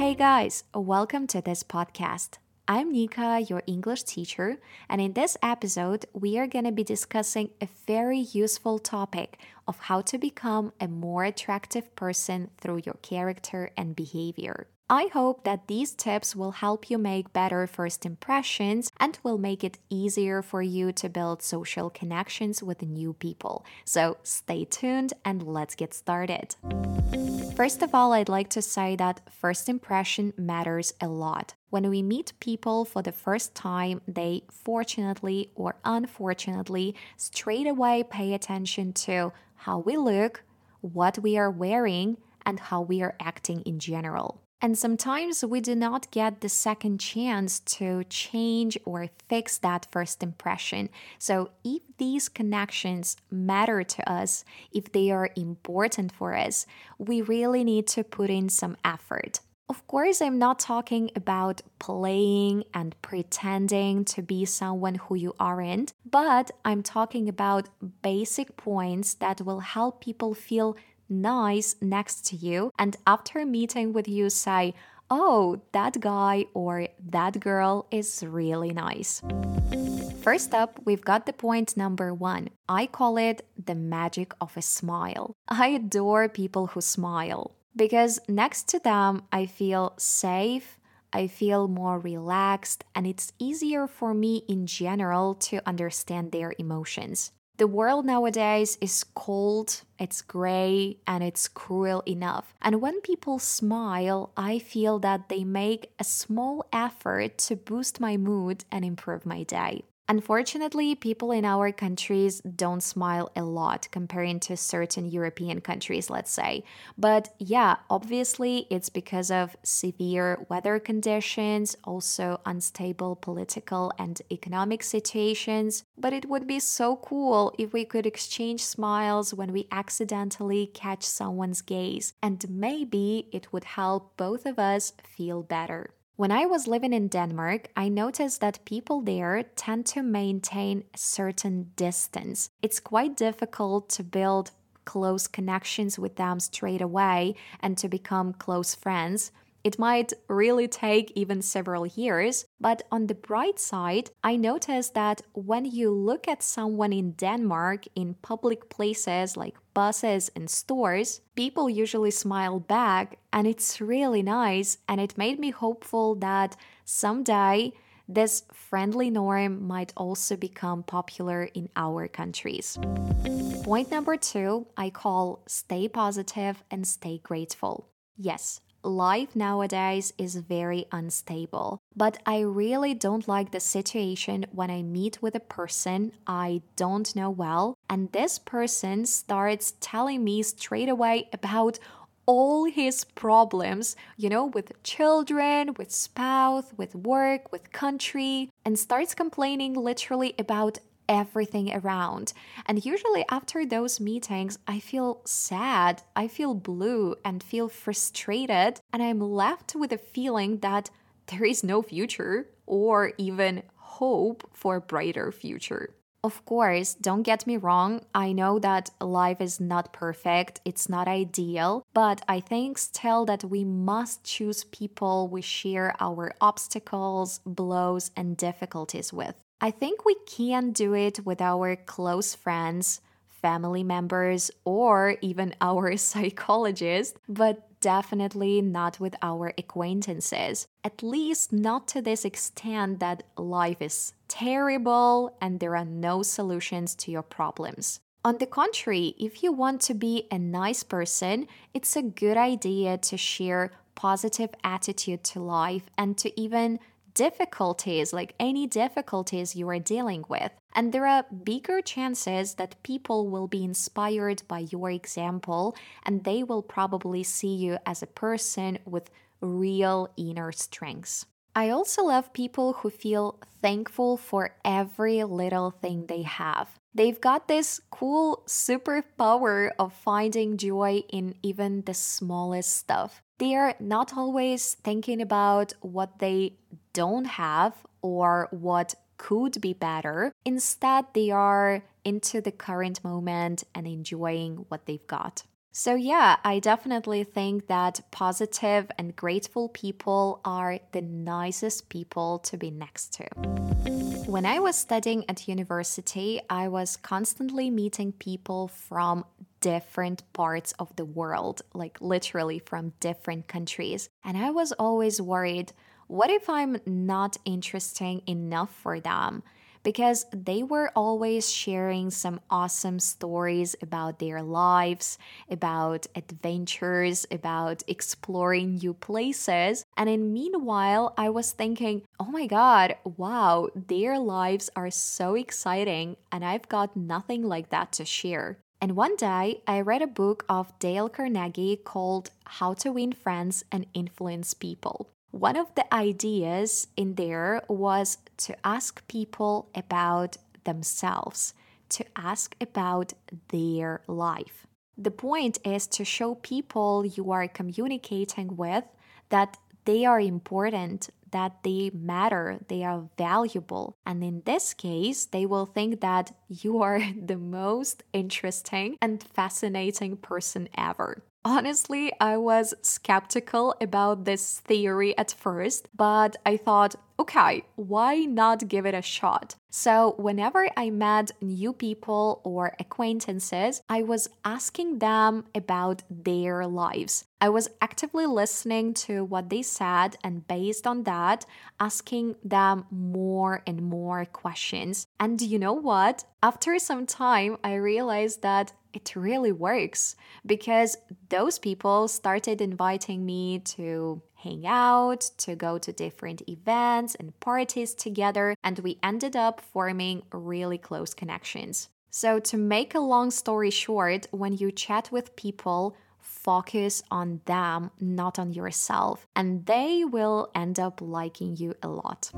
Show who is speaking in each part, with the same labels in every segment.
Speaker 1: Hey guys, welcome to this podcast. I'm Nika, your English teacher, and in this episode, we are going to be discussing a very useful topic of how to become a more attractive person through your character and behavior. I hope that these tips will help you make better first impressions and will make it easier for you to build social connections with new people. So stay tuned and let's get started. First of all, I'd like to say that first impression matters a lot. When we meet people for the first time, they fortunately or unfortunately straight away pay attention to how we look, what we are wearing, and how we are acting in general. And sometimes we do not get the second chance to change or fix that first impression. So, if these connections matter to us, if they are important for us, we really need to put in some effort. Of course, I'm not talking about playing and pretending to be someone who you aren't, but I'm talking about basic points that will help people feel nice next to you, and after meeting with you, say, Oh, that guy or that girl is really nice. First up, we've got the point number one. I call it the magic of a smile. I adore people who smile because next to them, I feel safe, I feel more relaxed, and it's easier for me in general to understand their emotions. The world nowadays is cold, it's gray, and it's cruel enough. And when people smile, I feel that they make a small effort to boost my mood and improve my day. Unfortunately, people in our countries don't smile a lot comparing to certain European countries, let's say. But yeah, obviously, it's because of severe weather conditions, also unstable political and economic situations. But it would be so cool if we could exchange smiles when we accidentally catch someone's gaze, and maybe it would help both of us feel better. When I was living in Denmark, I noticed that people there tend to maintain a certain distance. It's quite difficult to build close connections with them straight away and to become close friends. It might really take even several years, but on the bright side, I noticed that when you look at someone in Denmark in public places like buses and stores, people usually smile back, and it's really nice. And it made me hopeful that someday this friendly norm might also become popular in our countries. Point number two I call stay positive and stay grateful. Yes, life nowadays is very unstable. But I really don't like the situation when I meet with a person I don't know well, and this person starts telling me straight away about all his problems, you know, with children, with spouse, with work, with country, and starts complaining literally about everything around. And usually, after those meetings, I feel sad, I feel blue, and feel frustrated. And I'm left with a feeling that there is no future or even hope for a brighter future. Of course, don't get me wrong, I know that life is not perfect, it's not ideal, but I think still that we must choose people we share our obstacles, blows, and difficulties with. I think we can do it with our close friends, family members, or even our psychologist, but definitely not with our acquaintances. At least not to this extent that life is terrible and there are no solutions to your problems. On the contrary, if you want to be a nice person, it's a good idea to share positive attitude to life and to even difficulties, like any difficulties you are dealing with. And there are bigger chances that people will be inspired by your example and they will probably see you as a person with real inner strengths. I also love people who feel thankful for every little thing they have. They've got this cool superpower of finding joy in even the smallest stuff. They are not always thinking about what they don't have or what could be better. Instead, they are into the current moment and enjoying what they've got. So, yeah, I definitely think that positive and grateful people are the nicest people to be next to. When I was studying at university, I was constantly meeting people from different parts of the world, like literally from different countries. And I was always worried what if I'm not interesting enough for them? because they were always sharing some awesome stories about their lives, about adventures, about exploring new places. And in meanwhile, I was thinking, oh my god, wow, their lives are so exciting, and I've got nothing like that to share. And one day, I read a book of Dale Carnegie called How to Win Friends and Influence People. One of the ideas in there was to ask people about themselves, to ask about their life. The point is to show people you are communicating with that they are important, that they matter, they are valuable. And in this case, they will think that you are the most interesting and fascinating person ever. Honestly, I was skeptical about this theory at first, but I thought, okay, why not give it a shot? So, whenever I met new people or acquaintances, I was asking them about their lives. I was actively listening to what they said, and based on that, asking them more and more questions. And you know what? After some time, I realized that it really works because those people started inviting me to hang out, to go to different events and parties together, and we ended up forming really close connections. So, to make a long story short, when you chat with people, focus on them, not on yourself, and they will end up liking you a lot.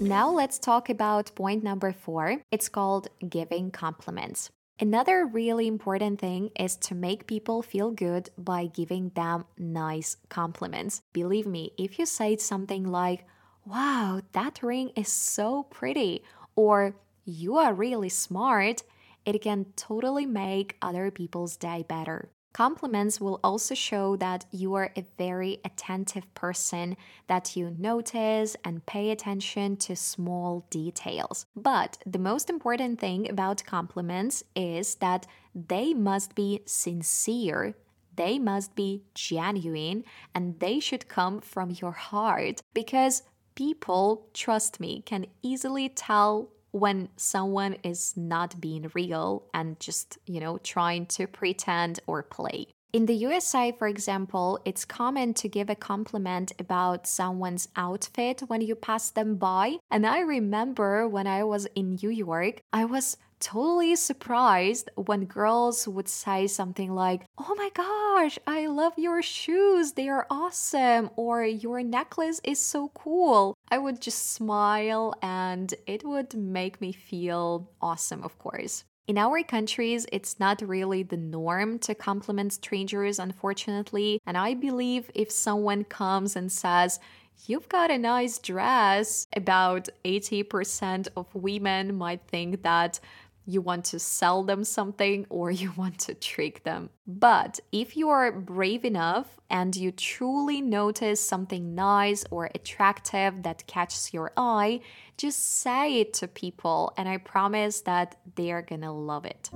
Speaker 1: Now, let's talk about point number four. It's called giving compliments. Another really important thing is to make people feel good by giving them nice compliments. Believe me, if you say something like, Wow, that ring is so pretty, or You are really smart, it can totally make other people's day better. Compliments will also show that you are a very attentive person, that you notice and pay attention to small details. But the most important thing about compliments is that they must be sincere. They must be genuine and they should come from your heart because people, trust me, can easily tell when someone is not being real and just, you know, trying to pretend or play. In the USA, for example, it's common to give a compliment about someone's outfit when you pass them by. And I remember when I was in New York, I was totally surprised when girls would say something like, Oh my gosh, I love your shoes, they are awesome, or your necklace is so cool. I would just smile and it would make me feel awesome, of course. In our countries, it's not really the norm to compliment strangers, unfortunately. And I believe if someone comes and says, You've got a nice dress, about 80% of women might think that you want to sell them something or you want to trick them. But if you are brave enough and you truly notice something nice or attractive that catches your eye, just say it to people, and I promise that they are gonna love it.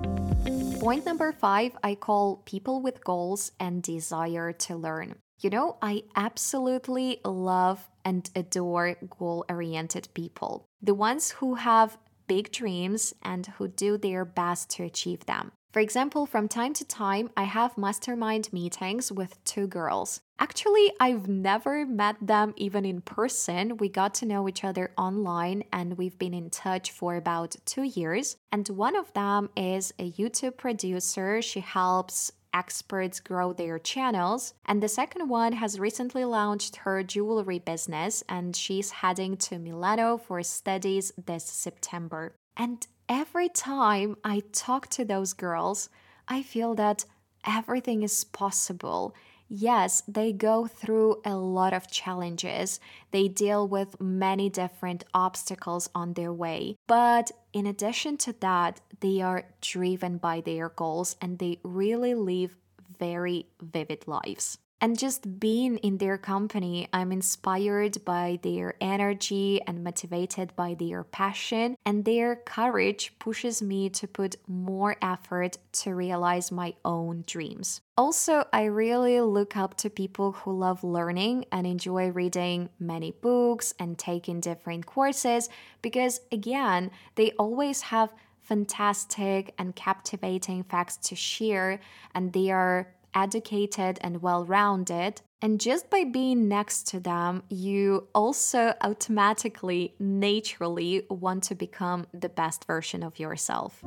Speaker 1: Point number five I call people with goals and desire to learn. You know, I absolutely love and adore goal oriented people. The ones who have big dreams and who do their best to achieve them. For example, from time to time, I have mastermind meetings with two girls. Actually, I've never met them even in person. We got to know each other online and we've been in touch for about two years. And one of them is a YouTube producer. She helps experts grow their channels. And the second one has recently launched her jewelry business and she's heading to Milano for studies this September. And every time I talk to those girls, I feel that everything is possible yes, they go through a lot of challenges. They deal with many different obstacles on their way. But in addition to that, they are driven by their goals and they really live very vivid lives. And just being in their company, I'm inspired by their energy and motivated by their passion, and their courage pushes me to put more effort to realize my own dreams. Also, I really look up to people who love learning and enjoy reading many books and taking different courses because, again, they always have fantastic and captivating facts to share, and they are educated and well rounded. And just by being next to them, you also automatically, naturally want to become the best version of yourself.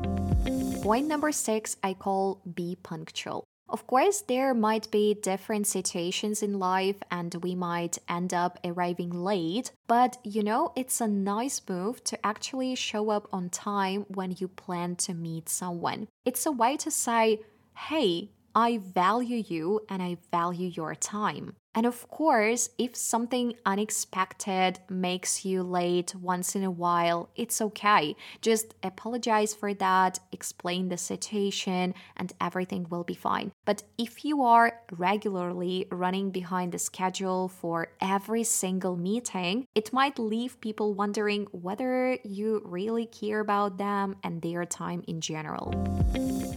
Speaker 1: Point number six, I call be punctual. Of course, there might be different situations in life and we might end up arriving late, but you know, it's a nice move to actually show up on time when you plan to meet someone. It's a way to say, hey, I value you and I value your time. And of course, if something unexpected makes you late once in a while, it's okay. Just apologize for that, explain the situation, and everything will be fine. But if you are regularly running behind the schedule for every single meeting, it might leave people wondering whether you really care about them and their time in general.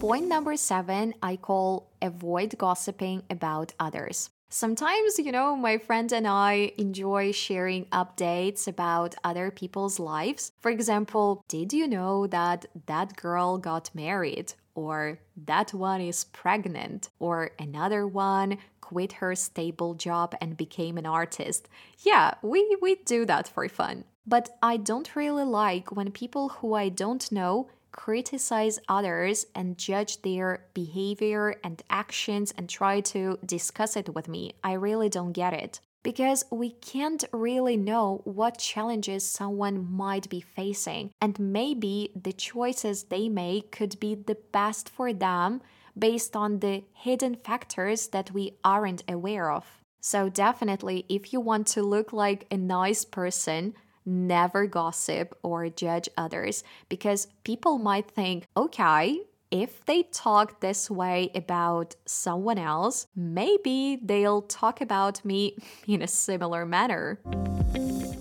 Speaker 1: Point number seven, I call avoid gossiping about others. Sometimes, you know, my friend and I enjoy sharing updates about other people's lives. For example, did you know that that girl got married? Or that one is pregnant? Or another one quit her stable job and became an artist. Yeah, we, we do that for fun. But I don't really like when people who I don't know criticize others and judge their behavior and actions and try to discuss it with me. I really don't get it. Because we can't really know what challenges someone might be facing, and maybe the choices they make could be the best for them based on the hidden factors that we aren't aware of. So, definitely, if you want to look like a nice person, never gossip or judge others because people might think, okay, if they talk this way about someone else, maybe they'll talk about me in a similar manner.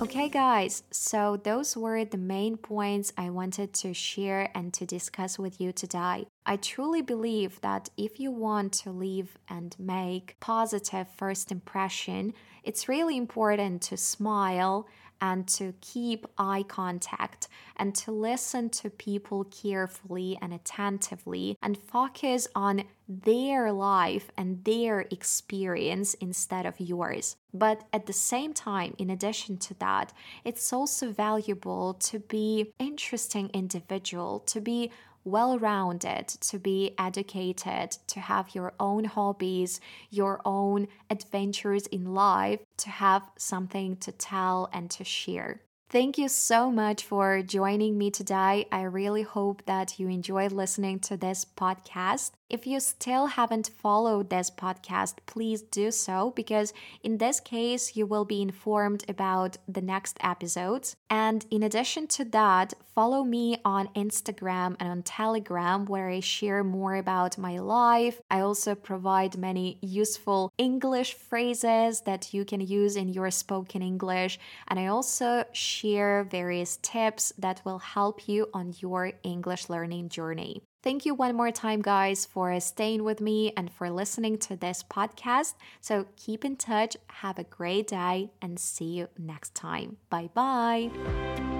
Speaker 1: Okay, guys, so those were the main points I wanted to share and to discuss with you today. I truly believe that if you want to leave and make positive first impression, it's really important to smile and to keep eye contact and to listen to people carefully and attentively and focus on their life and their experience instead of yours. But at the same time, in addition to that, it's also valuable to be interesting individual, to be well rounded, to be educated, to have your own hobbies, your own adventures in life, to have something to tell and to share. Thank you so much for joining me today. I really hope that you enjoyed listening to this podcast. If you still haven't followed this podcast, please do so because in this case, you will be informed about the next episodes. And in addition to that, follow me on Instagram and on Telegram where I share more about my life. I also provide many useful English phrases that you can use in your spoken English. And I also share various tips that will help you on your English learning journey. Thank you one more time, guys, for staying with me and for listening to this podcast. So keep in touch, have a great day, and see you next time. Bye bye.